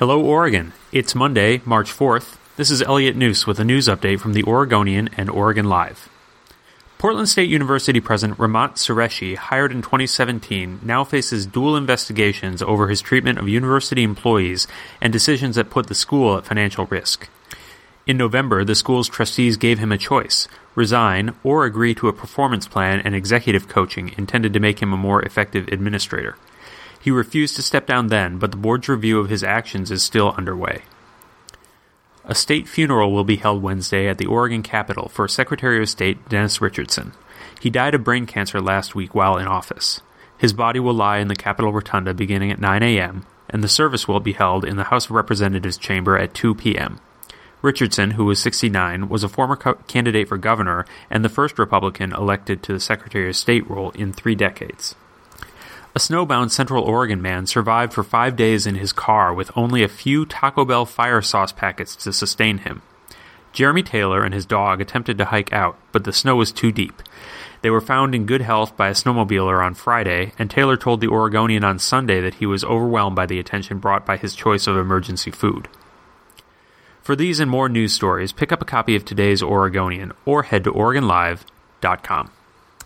Hello, Oregon. It's Monday, March 4th. This is Elliot Njus with a news update from the Oregonian and Oregon Live. Portland State University President Rahmat Shoureshi, hired in 2017, now faces dual investigations over his treatment of university employees and decisions that put the school at financial risk. In November, the school's trustees gave him a choice resign or agree to a performance plan and executive coaching intended to make him a more effective administrator. He refused to step down then, but the board's review of his actions is still underway. A state funeral will be held Wednesday at the Oregon Capitol for Secretary of State Dennis Richardson. He died of brain cancer last week while in office. His body will lie in the Capitol Rotunda beginning at 9 a.m., and the service will be held in the House of Representatives chamber at 2 p.m. Richardson, who was 69, was a former co- candidate for governor and the first Republican elected to the Secretary of State role in three decades. A snowbound Central Oregon man survived for five days in his car with only a few Taco Bell fire sauce packets to sustain him. Jeremy Taylor and his dog attempted to hike out, but the snow was too deep. They were found in good health by a snowmobiler on Friday, and Taylor told the Oregonian on Sunday that he was overwhelmed by the attention brought by his choice of emergency food. For these and more news stories, pick up a copy of today's Oregonian or head to OregonLive.com.